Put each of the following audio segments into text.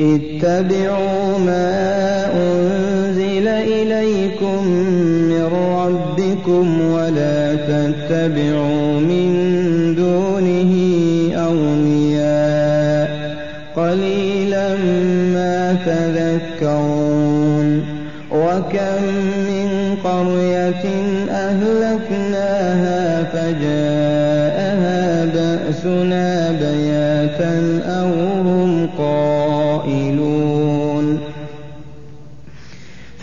اتبعوا ما أنزل إليكم من ربكم ولا تتبعوا من دونه أولياء قليلا ما تذكرون وكم من قرية أهلكناها فجاءها بأسنا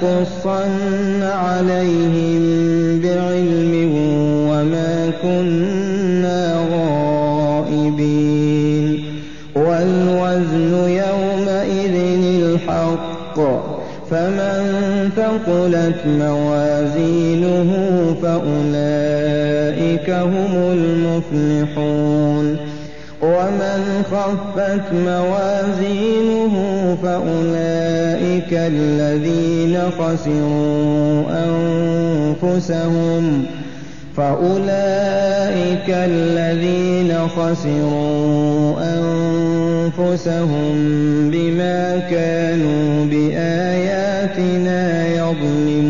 فلنقصن عليهم بعلم وما كنا غائبين والوزن يومئذ الحق فمن ثقلت موازينه فأولئك هم المفلحون ومن خفت موازينه فأولئك الذين خسروا أنفسهم فأولئك الذين خسروا أنفسهم بما كانوا بآياتنا يظلمون.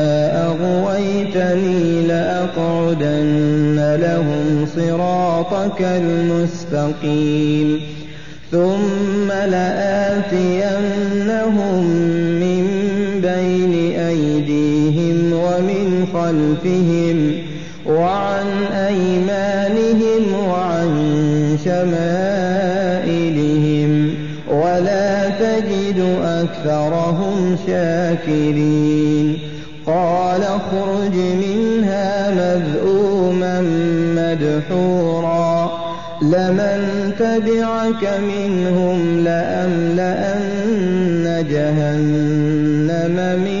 أغويتني لأقعدن لهم صراطك المستقيم. ثم لآتينهم من بين أيديهم ومن خلفهم وعن أيمانهم وعن شمائلهم ولا تجد أكثرهم شاكرين. قال اخرج منها مذءوما مدحورا. لمن تبعك منهم لأملأن جهنم منكم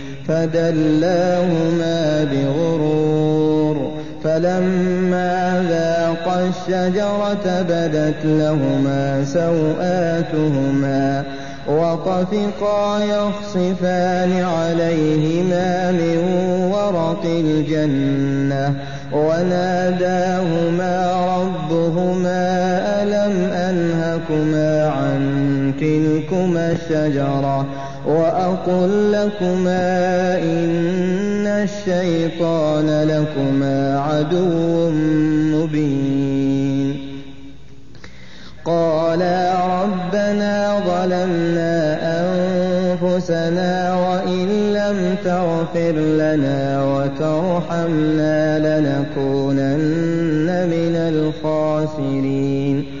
فدلاهما بغرور فلما ذاقا الشجرة بدت لهما سوآتهما وطفقا يخصفان عليهما من ورق الجنة وناداهما ربهما ألم أنهكما عن تلكما الشجرة وأقل لكما إن الشيطان لكما عدو مبين. قالا ربنا ظلمنا أنفسنا وإن لم تغفر لنا وترحمنا لنكونن من الخاسرين.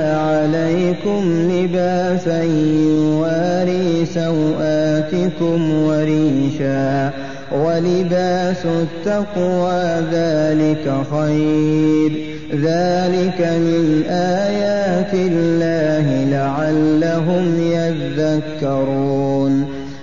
عليكم لباسا يواري سوآتكم وريشا ولباس التقوى ذلك خير. ذلك من آيات الله لعلهم يذكرون.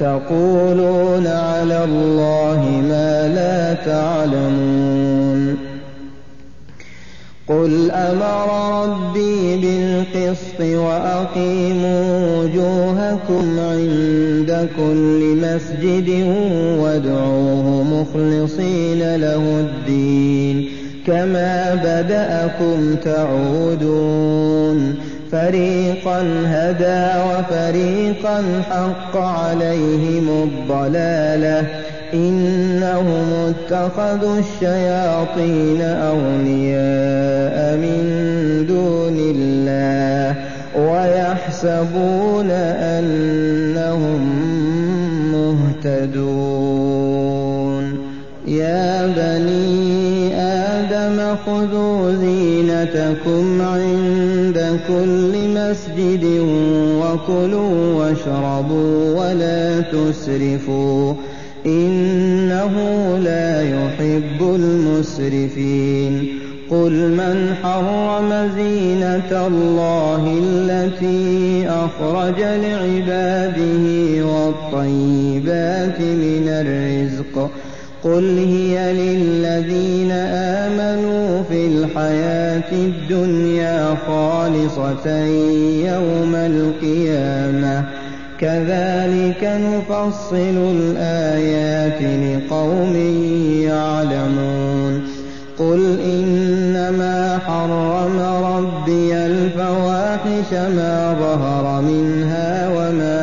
أتقولون على الله ما لا تعلمون. قل أمر ربي بالقسط وأقيموا وجوهكم عند كل مسجد وادعوه مخلصين له الدين. كما بدأكم تعودون. فريقا هدى وفريقا حق عليهم الضلاله إنهم اتخذوا الشياطين أولياء من دون الله ويحسبون أنهم مهتدون يا بني آدم خذوا زينتكم عند كل مسجد وكلوا واشربوا ولا تسرفوا إنه لا يحب المسرفين قل من حرم زينة الله التي أخرج لعباده والطيبات من الرزق قل هي للذين آمنوا في الحياة الدنيا خالصة يوم القيامة كذلك نفصل الآيات لقوم يعلمون قل إنما حرم ربي الفواحش ما ظهر منها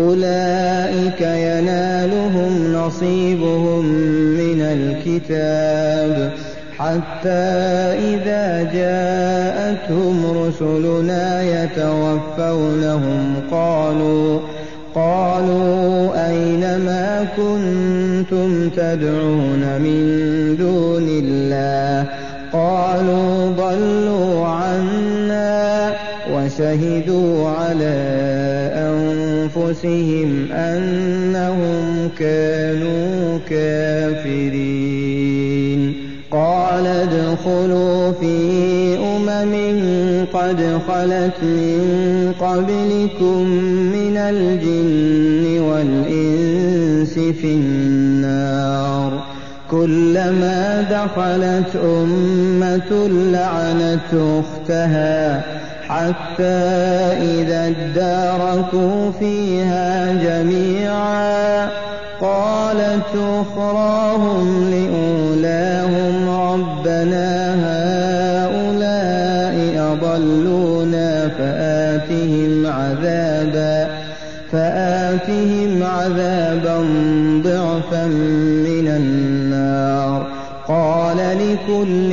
أولئك ينالهم نصيبهم من الكتاب حتى إذا جاءتهم رسلنا يتوفونهم قالوا قالوا أين ما كنتم تدعون من دون الله؟ قالوا ضلوا عنا وشهدوا على أنفسهم أنهم كانوا كافرين. قال ادخلوا في أمم قد خلت من قبلكم من الجن والإنس في النار. كلما دخلت أمة لعنت أختها حتى إذا اداركوا فيها جميعا قالت أخراهم لأولاهم ربنا هؤلاء أضلونا فآتهم عذابا فآتهم عذابا ضعفا من النار قال لكل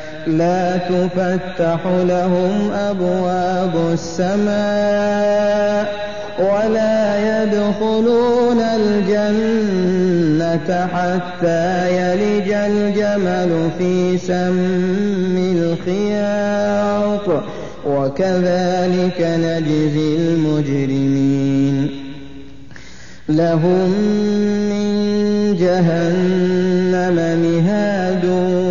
لا تفتح لهم أبواب السماء ولا يدخلون الجنة حتى يلج الجمل في سم الخياط. وكذلك نجزي المجرمين. لهم من جهنم مهاد ومن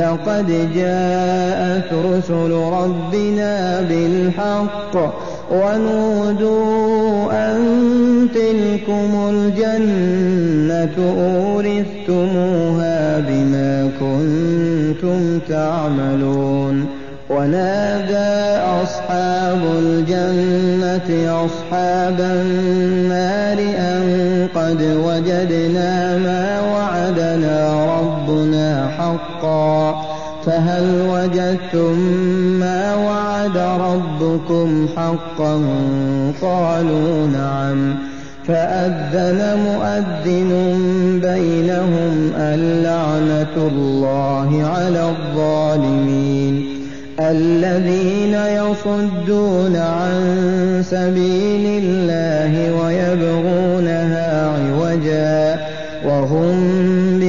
لقد جاءت رسل ربنا بالحق ونودوا أن تلكم الجنة أورثتموها بما كنتم تعملون ونادى أصحاب الجنة أصحاب النار أن قد وجدنا ما وعدنا ربنا حقا فهل وجدتم ما وعد ربكم حقا؟ قالوا نعم. فأذن مؤذن بينهم اللعنة الله على الظالمين الذين يصدون عن سبيل الله ويبغونها عوجا وهم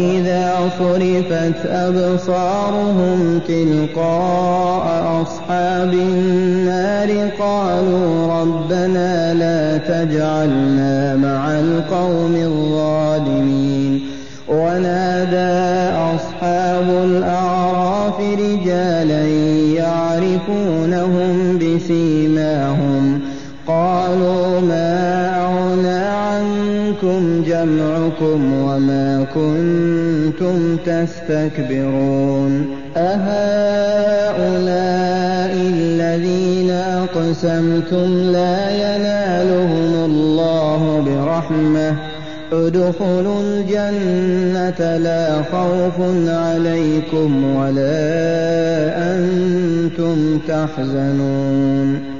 وإذا صرفت أبصارهم تلقاء أصحاب النار قالوا ربنا لا تجعلنا مع القوم الظالمين ونادى أصحاب الأعراف رجالا يعرفونهم بسيماهم قالوا ما أغنى عنكم جمعكم وما كنتم تستكبرون أهؤلاء الذين أقسمتم لا ينالهم الله برحمة ادخلوا الجنة لا خوف عليكم ولا أنتم تحزنون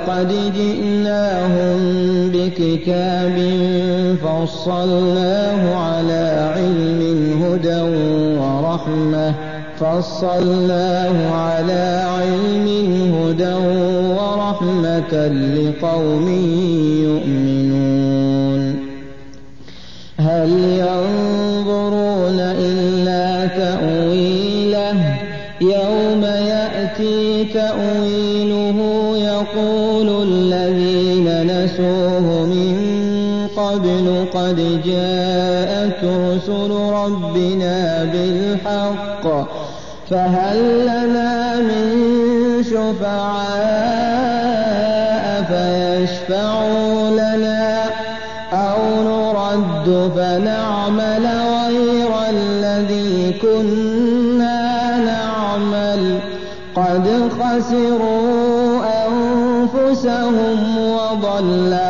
ولقد جئناهم بكتاب فصلناه على علم هدى ورحمة. فصلناه على علم هدى ورحمة لقوم يؤمنون. هل ينظرون إلا تأويله؟ يوم يأتي تأويله قبل قد جاءت رسل ربنا بالحق فهل لنا من شفعاء فيشفعوا لنا أو نرد فنعمل غير الذي كنا نعمل؟ قد خسروا أنفسهم وضل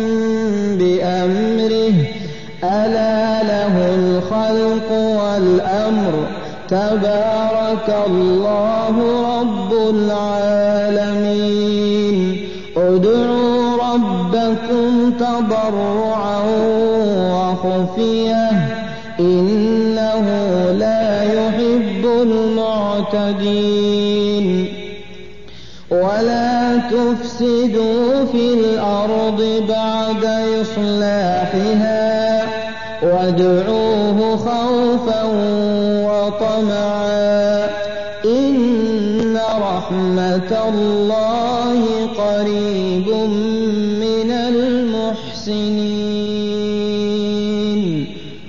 تبارك الله رب العالمين. ادعوا ربكم تضرعا وخفية. إنه لا يحب المعتدين. ولا تفسدوا في الأرض بعد إصلاحها. وادعوه خوفا وطمعا إن رحمة الله قريب من المحسنين.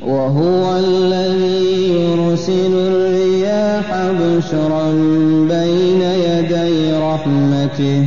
وهو الذي يرسل الرياح بشرا بين يدي رحمته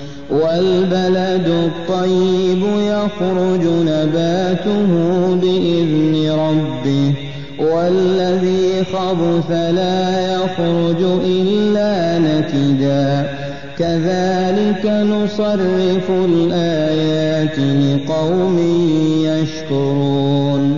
والبلد الطيب يخرج نباته بإذن ربه والذي خبث لا يخرج إلا نكدا. كذلك نصرف الآيات لقوم يشكرون.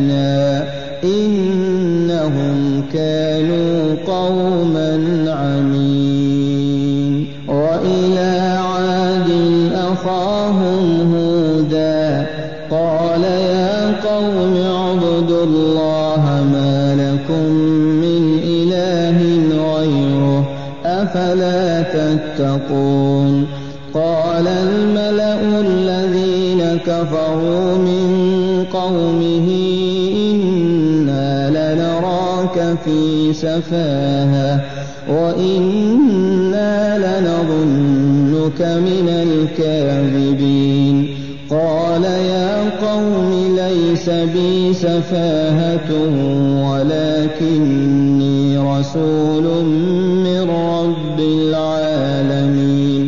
أفلا تتقون قال الملأ الذين كفروا من قومه إنا لنراك في سفاهة وإنا لنظنك من الكاذبين قال يا قوم ليس بي سفاهة ولكني رسول من رب العالمين.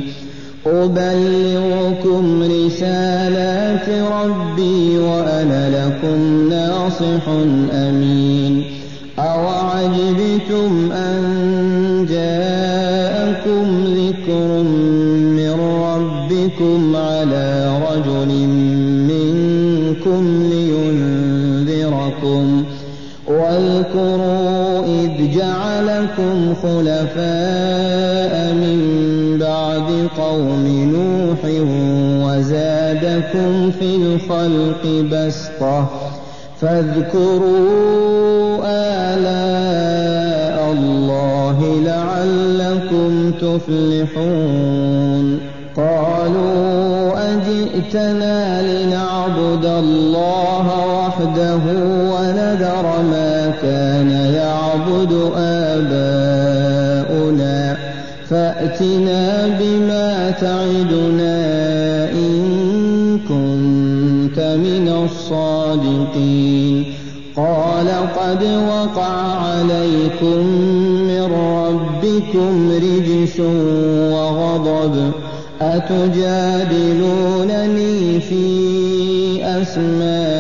أبلغكم رسالات ربي وأنا لكم ناصح أمين. أوعجبتم أن جاءكم ذكر من ربكم على رجل منكم لينذركم. واذكروا جعلكم خلفاء من بعد قوم نوح وزادكم في الخلق بسطة فاذكروا آلاء الله لعلكم تفلحون قالوا أجئتنا لنعبد الله وحده ونذر ما كان يعبد آباؤنا فأتنا بما تعدنا إن كنت من الصادقين. قال قد وقع عليكم من ربكم رجس وغضب أتجادلونني في أسماء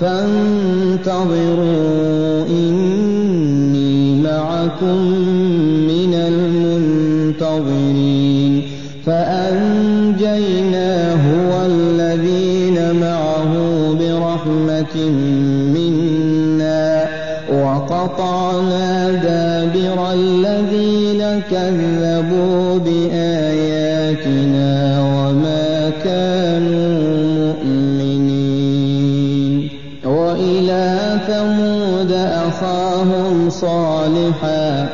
فانتظروا إني معكم من المنتظرين. فأنجيناه والذين معه برحمة منا وقطعنا دابر الذين كذبوا بآياتنا أخاهم صالحا.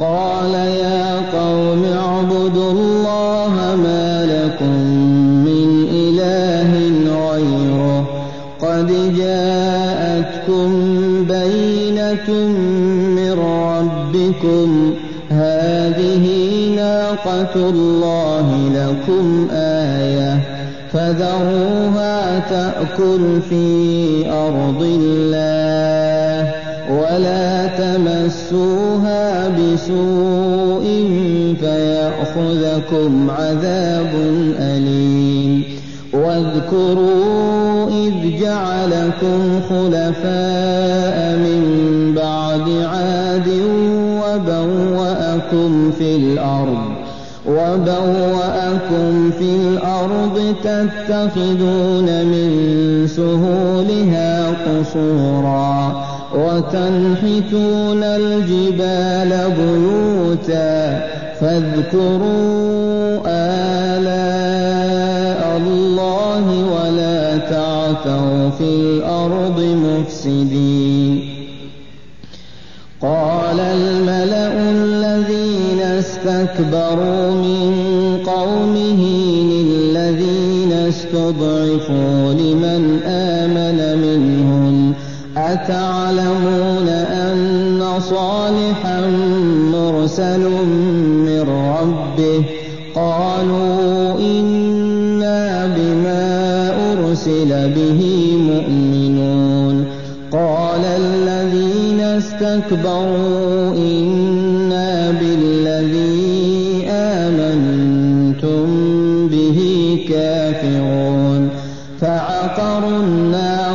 قال يا قوم اعبدوا الله ما لكم من إله غيره. قد جاءتكم بينة من ربكم. هذه ناقة الله لكم آية. فذروها تأكل في أرض الله. ولا تمسوها بسوء فيأخذكم عذاب أليم. واذكروا إذ جعلكم خلفاء من بعد عاد وبوأكم في الأرض وبوأكم في الأرض تتخذون من سهولها قصورا. وتنحتون الجبال بيوتا فاذكروا آلاء الله ولا تعثوا في الأرض مفسدين. قال الملأ الذين استكبروا من قومه للذين استضعفوا لمن آمن أتعلمون أن صالحا مرسل من ربه؟ قالوا إنا بما أرسل به مؤمنون. قال الذين استكبروا إنا بالذي آمنتم به كافرون. فعقروا الناقة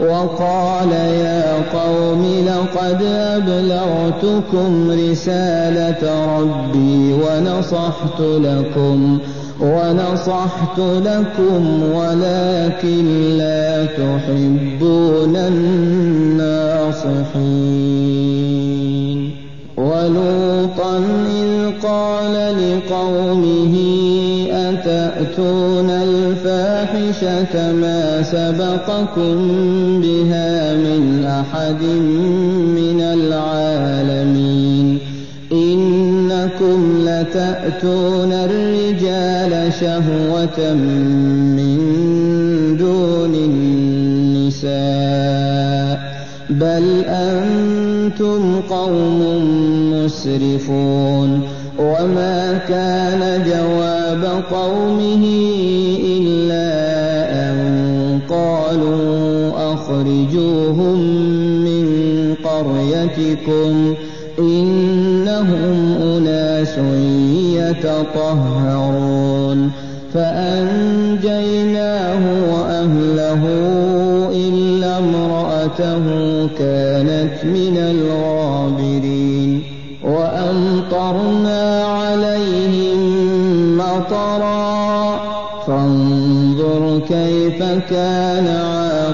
وقال يا قوم لقد أبلغتكم رسالة ربي ونصحت لكم ونصحت لكم ولكن لا تحبون الناصحين ولوطا إذ قال لقومه أتأتون الفاحشة ما سبقكم بها من أحد من العالمين. إنكم لتأتون الرجال شهوة من دون النساء. بل أنتم قوم مسرفون. وما كان جواب قومه أخرجوهم من قريتكم إنهم أناس يتطهرون فأنجيناه وأهله إلا امرأته كانت من الغابرين وأمطرنا عليهم مطرا فانظر كيف كان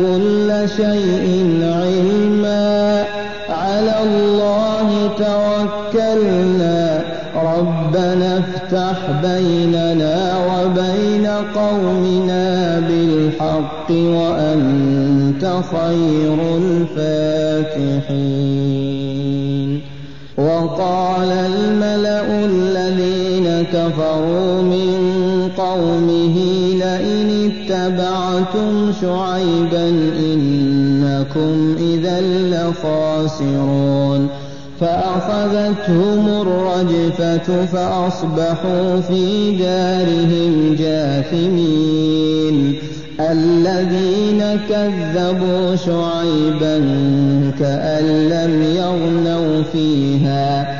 كل شيء علما. على الله توكلنا. ربنا افتح بيننا وبين قومنا بالحق وأنت خير الفاتحين. وقال الملأ الذين كفروا من قومه اتبعتم شعيبا إنكم إذا لخاسرون فأخذتهم الرجفة فأصبحوا في دارهم جاثمين الذين كذبوا شعيبا كأن لم يغنوا فيها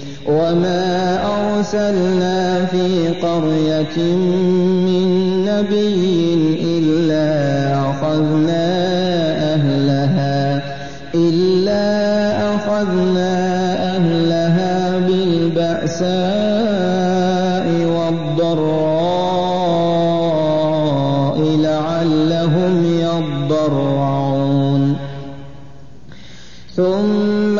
وما أرسلنا في قرية من نبي إلا أخذنا أهلها إلا أخذنا أهلها بالبأساء والضراء لعلهم يضرعون ثم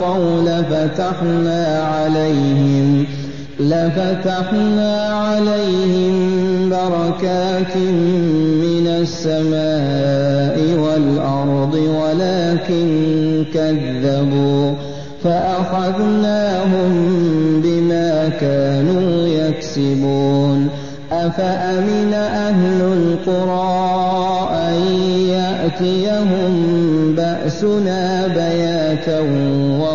واتقوا لفتحنا عليهم لفتحنا عليهم بركات من السماء والأرض ولكن كذبوا فأخذناهم بما كانوا يكسبون. أفأمن أهل القرى أن يأتيهم بأسنا بياتا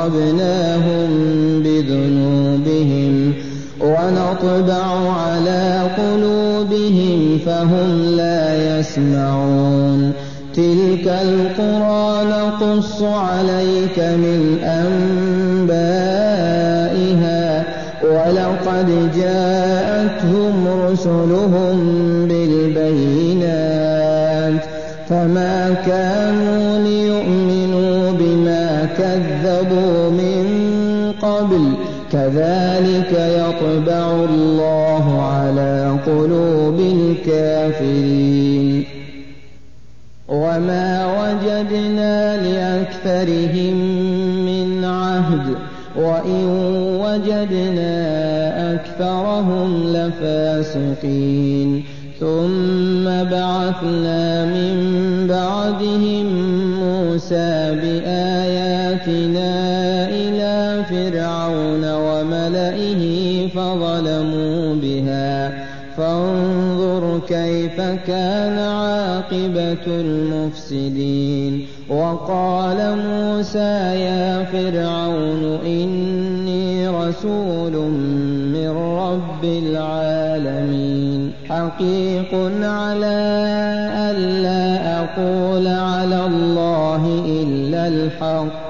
أصبناهم بذنوبهم ونطبع على قلوبهم فهم لا يسمعون. تلك القرى نقص عليك من أنبائها ولقد جاءتهم رسلهم بالبينات فما كانوا كذبوا من قبل كذلك يطبع الله على قلوب الكافرين. وما وجدنا لأكثرهم من عهد وإن وجدنا أكثرهم لفاسقين. ثم بعثنا من بعدهم موسى بآياتنا إلى فرعون وملئه فظلموا بها فانظر كيف كان عاقبة المفسدين وقال موسى يا فرعون إني رسول من رب العالمين حقيق على ألا أقول على الله إلا الحق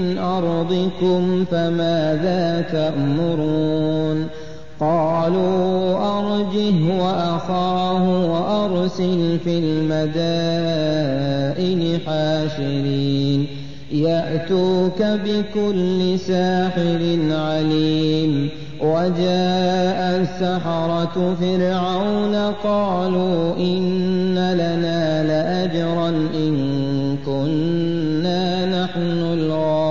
أرضكم فماذا تأمرون قالوا أرجه وأخاه وأرسل في المدائن حاشرين يأتوك بكل ساحر عليم وجاء السحرة فرعون قالوا إن لنا لأجرا إن كنا نحن الغالبين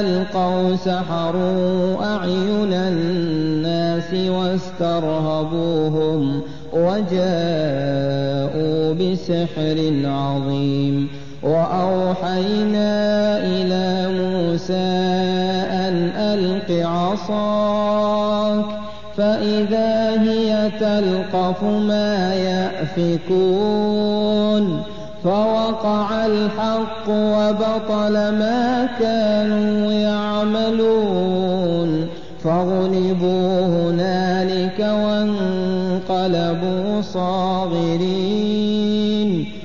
ألقوا سحروا أعين الناس واسترهبوهم وجاءوا بسحر عظيم وأوحينا إلى موسى أن ألق عصاك فإذا هي تلقف ما يأفكون فوقع الحق وبطل ما كانوا يعملون. فغلبوا هنالك وانقلبوا صاغرين.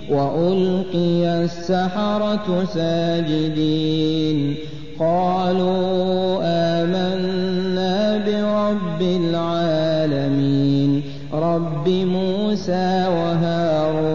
وألقي السحرة ساجدين. قالوا آمنا برب العالمين. رب موسى وهارون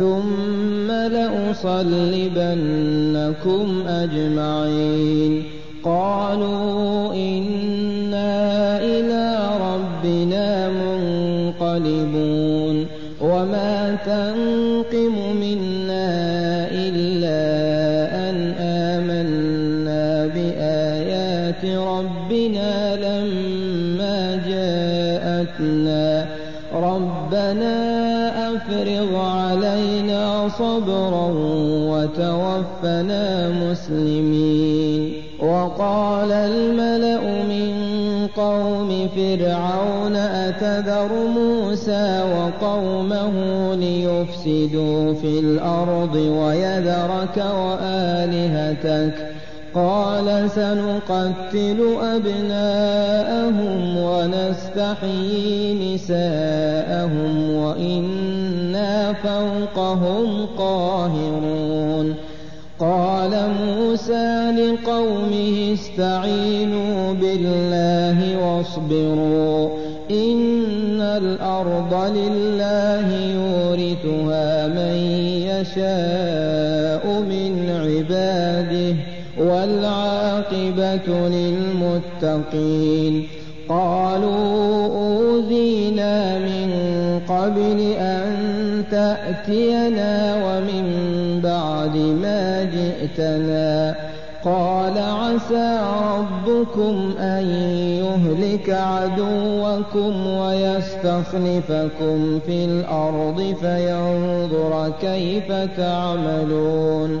ثم لأصلبنكم أجمعين. قالوا إنا إلى ربنا منقلبون. وما تنقم منا صبرا وتوفنا مسلمين. وقال الملأ من قوم فرعون أتذر موسى وقومه ليفسدوا في الأرض ويذرك وآلهتك. قال سنقتل أبناءهم ونستحيي نساءهم فوقهم قاهرون. قال موسى لقومه استعينوا بالله واصبروا إن الأرض لله يورثها من يشاء من عباده والعاقبة للمتقين. قالوا أوذينا من قبل أن تأتينا ومن بعد ما جئتنا. قال عسى ربكم أن يهلك عدوكم ويستخلفكم في الأرض فينظر كيف تعملون.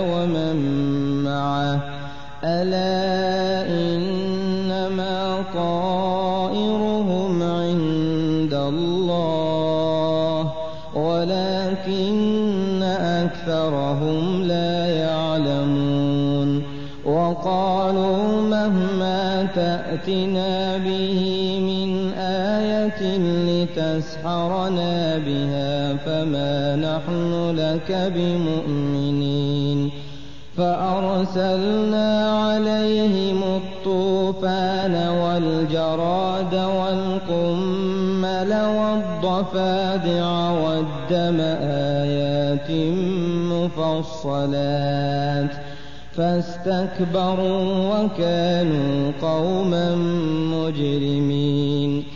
ومن معه. ألا إنما طائرهم عند الله ولكن أكثرهم لا يعلمون. وقالوا مهما تأتنا به من آية لتسحرنا بها فما نحن لك بمؤمنين فأرسلنا عليهم الطوفان والجراد والقمل والضفادع والدم آيات مفصلات فاستكبروا وكانوا قوما مجرمين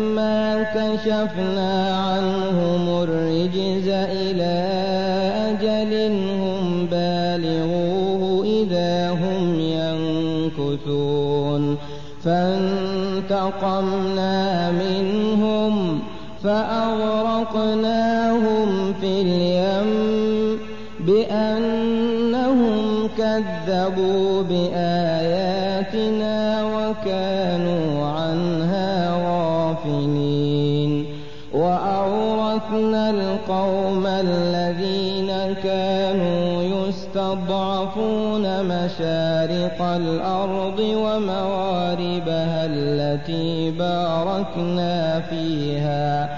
كشفنا عنهم الرجز إلى أجل هم بالغوه إذا هم ينكثون. فانتقمنا منهم فأغرقناهم في اليم بأنهم كذبوا بآياتنا وكانوا وأورثنا القوم الذين كانوا يستضعفون مشارق الأرض ومغاربها التي باركنا فيها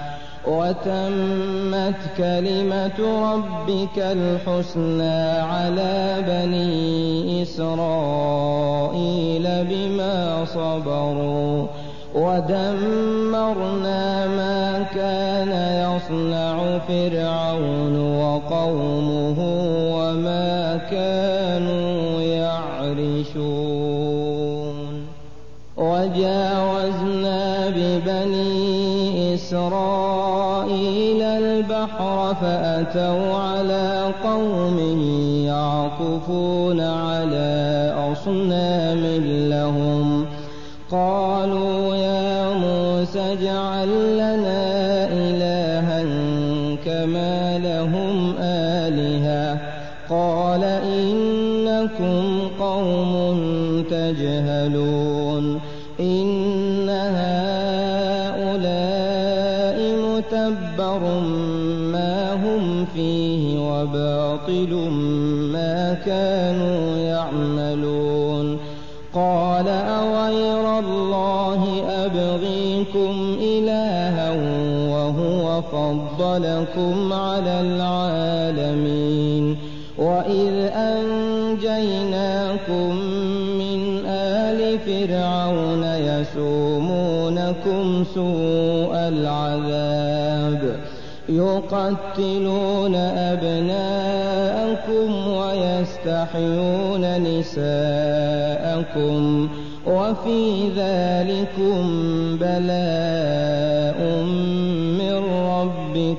وتمت كلمة ربك الحسنى على بني إسرائيل بما صبروا ودمرنا ما كان يصنع فرعون وقومه وما كانوا يعرشون. وجاوزنا ببني إسرائيل البحر فأتوا على قوم يعكفون على أصنام لهم. قالوا اجعل لنا إلها كما لهم آلهة. قال إنكم قوم تجهلون. إن هؤلاء متبر ما هم فيه وباطل ما كانوا يعملون. قال أغير الله أبغيكم فضلكم على العالمين وإذ أنجيناكم من آل فرعون يسومونكم سوء العذاب يقتلون أبناءكم ويستحيون نساءكم وفي ذلكم بلاء من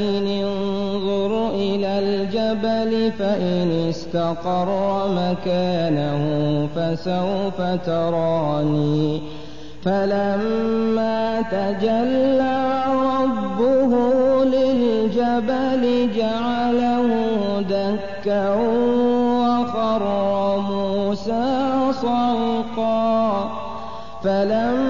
ولكن انظر إلى الجبل فإن استقر مكانه فسوف تراني. فلما تجلى ربه للجبل جعله دكا وخر موسى صعقا. فلما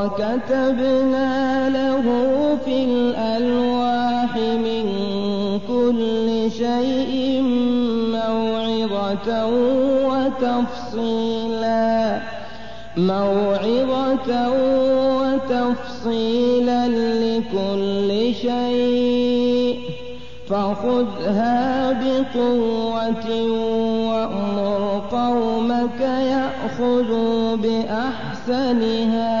وكتبنا له في الألواح من كل شيء موعظة وتفصيلا. موعظة وتفصيلا لكل شيء. فخذها بقوة وأمر قومك يأخذوا بأحسنها.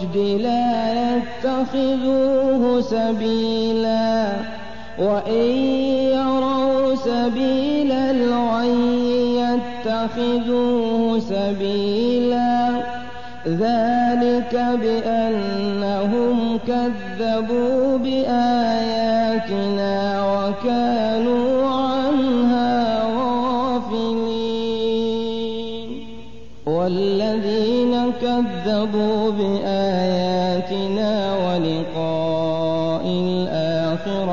الرشد لا يتخذوه سبيلا وإن يروا سبيل الغي يتخذوه سبيلا ذلك بأنهم كذبوا بآياتنا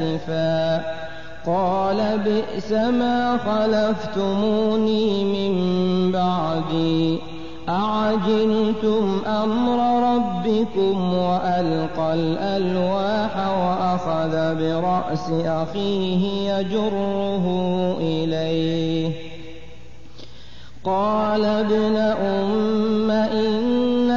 أسفا. قال بئس ما خلفتموني من بعدي. أعجلتم أمر ربكم وألقى الألواح وأخذ برأس أخيه يجره إليه. قال ابن أم إن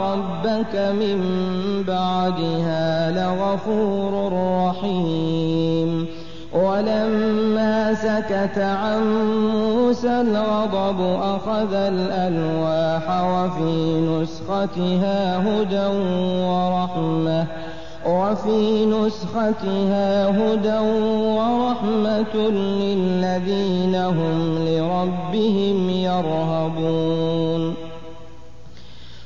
ربك من بعدها لغفور رحيم. ولما سكت عن موسى الغضب أخذ الألواح وفي نسختها هدى ورحمة. وفي نسختها هدى ورحمة للذين هم لربهم يرهبون.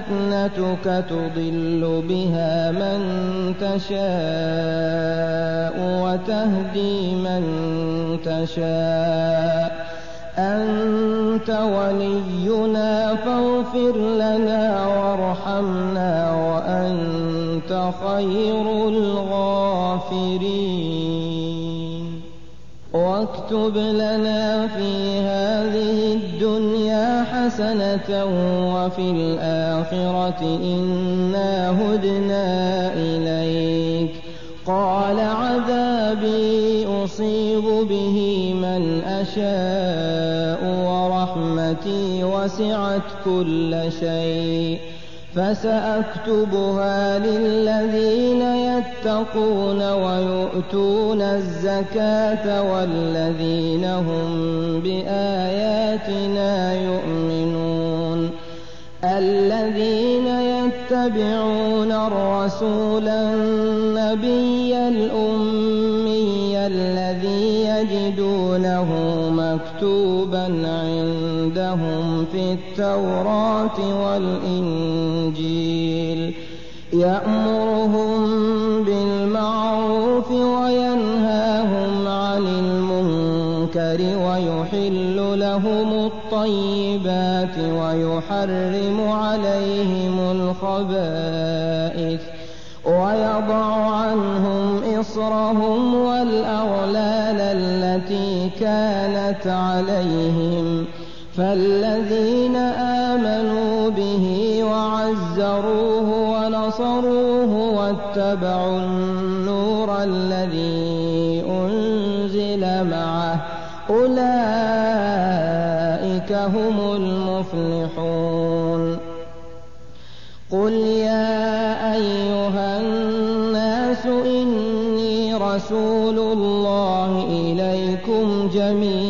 فتنتك تضل بها من تشاء وتهدي من تشاء. أنت ولينا فاغفر لنا وارحمنا وأنت خير الغافرين. واكتب لنا في هذه حسنة وفي الآخرة إنا هدنا إليك قال عذابي أصيب به من أشاء ورحمتي وسعت كل شيء فسأكتبها للذين يتقون ويؤتون الزكاة والذين هم بآياتنا يؤمنون. الذين يتبعون الرسول النبي الأمي الذي يجدونه مكتوبا عندهم في التوراة والإنجيل يأمرهم بالمعروف وينهاهم عن المنكر ويحل لهم الطيبات ويحرم عليهم الخبائث ويضع عنهم إصرهم والأغلال التي كانت عليهم فالذين آمنوا به وعزروه ونصروه واتبعوا النور الذي أنزل معه أولئك هم المفلحون. قل يا أيها الناس إني رسول الله إليكم جميعا.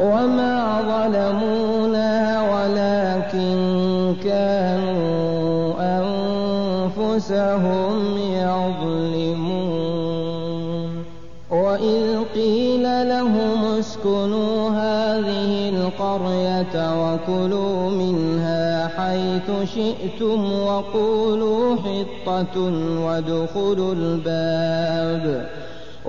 وما ظلمونا ولكن كانوا أنفسهم يظلمون. وإذ قيل لهم اسكنوا هذه القرية وكلوا منها حيث شئتم وقولوا حطة وادخلوا الباب.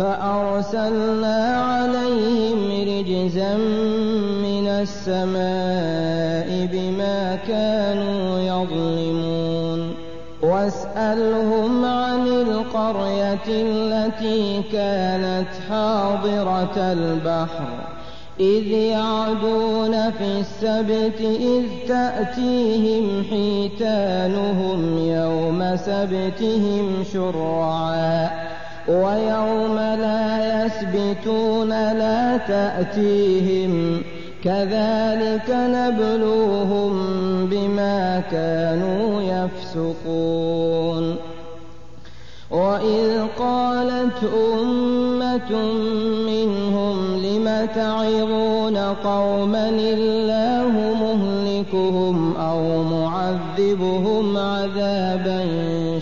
فأرسلنا عليهم رجزا من السماء بما كانوا يظلمون. واسألهم عن القرية التي كانت حاضرة البحر. إذ يعدون في السبت إذ تأتيهم حيتانهم يوم سبتهم شرعا. ويوم لا يسبتون لا تأتيهم كذلك نبلوهم بما كانوا يفسقون. وإذ قالت أمة منهم لم تعظون قوما الله مهلكهم أو معذبهم عذابا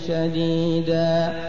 شديدا؟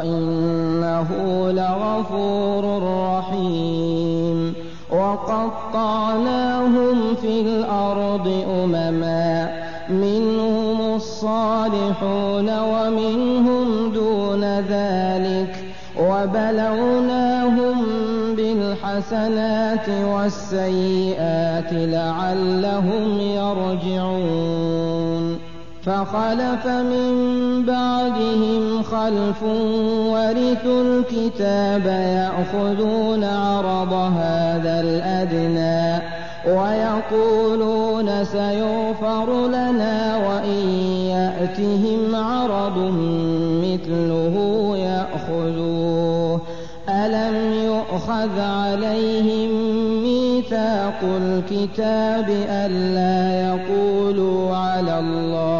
وإنه لغفور رحيم وقطعناهم في الأرض أمما منهم الصالحون ومنهم دون ذلك وبلوناهم بالحسنات والسيئات لعلهم يرجعون فخلف من بعدهم خلف ورثوا الكتاب يأخذون عرض هذا الأدنى ويقولون سيغفر لنا وإن يأتهم عرض مثله يأخذوه. ألم يؤخذ عليهم ميثاق الكتاب ألا يقولوا على الله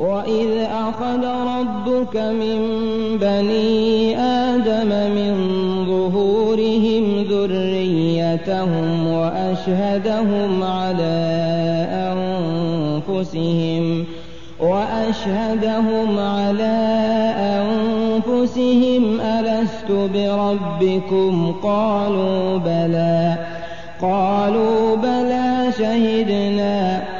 وإذ أخذ ربك من بني آدم من ظهورهم ذريتهم وأشهدهم على أنفسهم وأشهدهم على أنفسهم ألست بربكم قالوا بلى قالوا بلى شهدنا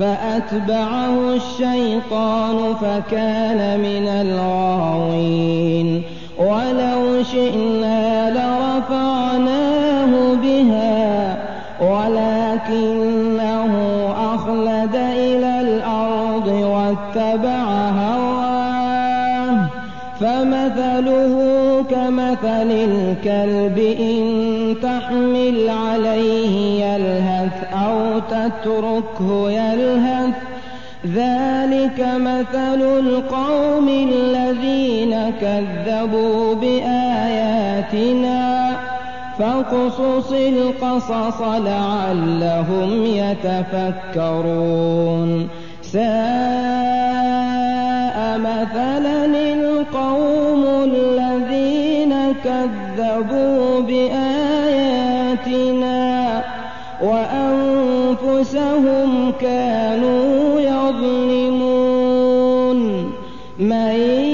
فأتبعه الشيطان فكان من الغاوين. ولو شئنا لرفعناه بها ولكنه أخلد إلى الأرض واتبع هواه. فمثله كمثل الكلب إن تحمل عليه يلهث. أو تتركه يلهث. ذلك مثل القوم الذين كذبوا بآياتنا. فاقصص القصص لعلهم يتفكرون. ساء مثلا القوم الذين كذبوا بآياتنا. وأنفسهم كانوا يظلمون. من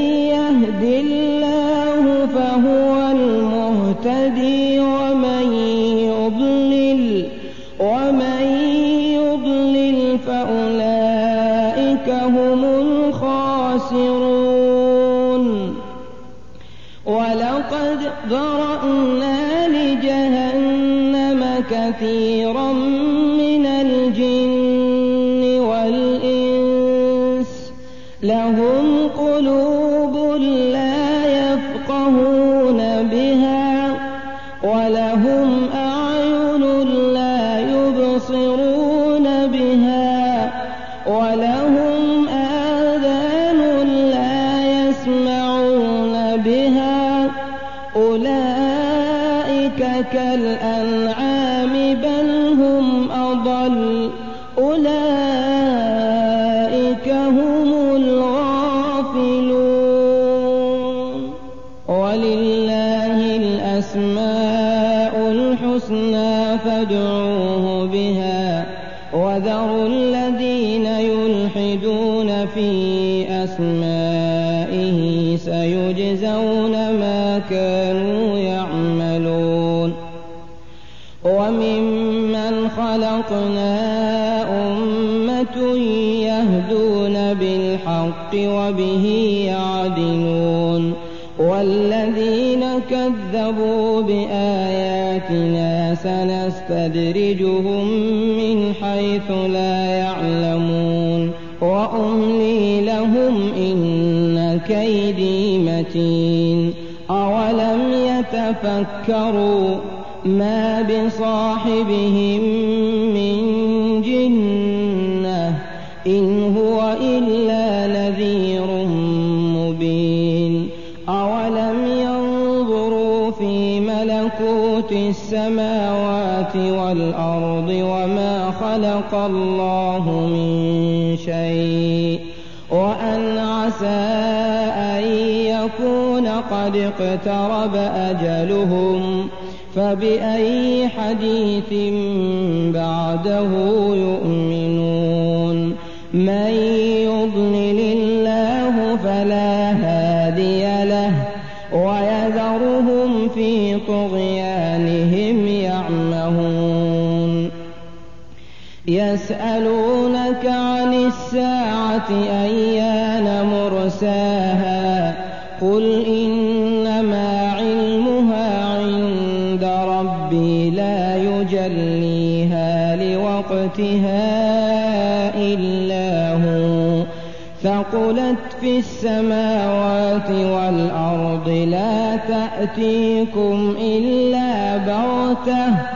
فادعوه بها وذروا الذين يلحدون في أسمائه سيجزون ما كانوا يعملون وممن خلقنا أمة يهدون بالحق وبه يعدلون والذين كذبوا سنستدرجهم من حيث لا يعلمون وأملي لهم إن كيدي متين أولم يتفكروا ما بصاحبهم من جنة إن هو إلا نذير مبين أولم ينظروا في ملكوت السماوات والأرض وما خلق الله من شيء وأن عسى أن يكون قد اقترب أجلهم فبأي حديث بعده يؤمنون من يضلل يسألونك عن الساعة أيان مرساها قل إنما علمها عند ربي لا يجليها لوقتها إلا هو ثقلت في السماوات والأرض لا تأتيكم إلا بغتة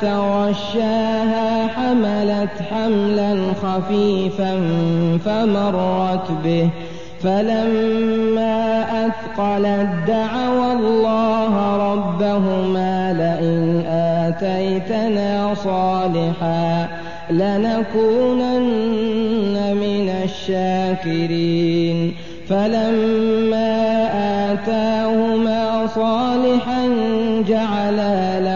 تغشاها حملت حملا خفيفا فمرت به. فلما أثقلت دعوا الله ربهما لئن آتيتنا صالحا لنكونن من الشاكرين. فلما آتاهما صالحا جعلا له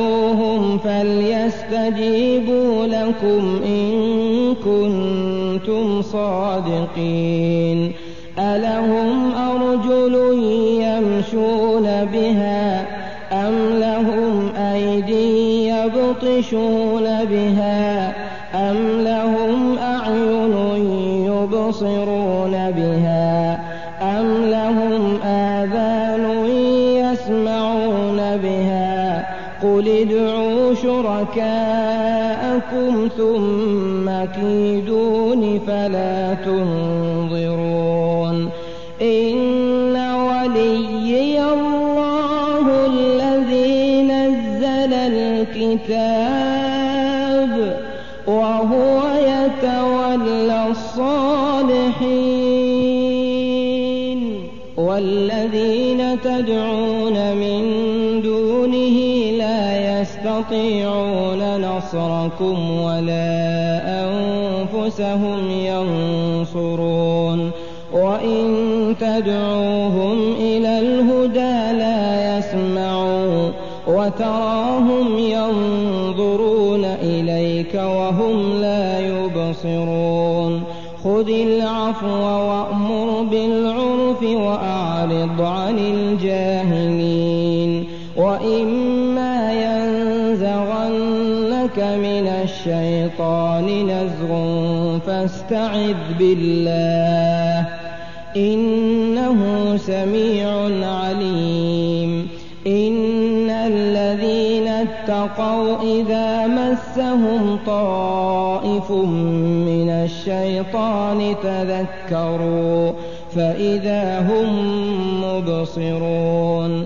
فليستجيبوا لكم إن كنتم صادقين. ألهم أرجل يمشون بها أم لهم أيدي أيد يبطشون بها أم لهم شركاءكم ثم كيدون فلا تنظرون إن وليي الله الذي نزل الكتاب وهو يتولى الصالحين والذين تدعون يستطيعون نصركم ولا أنفسهم ينصرون. وإن تدعوهم إلى الهدى لا يسمعوا وتراهم ينظرون إليك وهم لا يبصرون. خذ العفو وأمر بالعرف وأعرض عن الجاهلين. وإما ينزغنك من الشيطان نزغ فاستعذ بالله إنه سميع عليم. إن الذين اتقوا إذا مسهم طائف من الشيطان تذكروا فإذا هم مبصرون.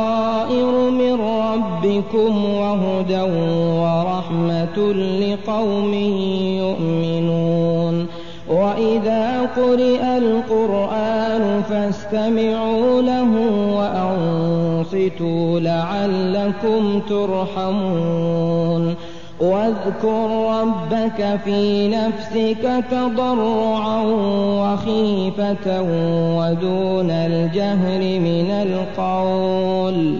ربكم وهدى ورحمة لقوم يؤمنون. وإذا قرئ القرآن فاستمعوا له وأنصتوا لعلكم ترحمون. واذكر ربك في نفسك تضرعا وخيفة ودون الجهر من القول.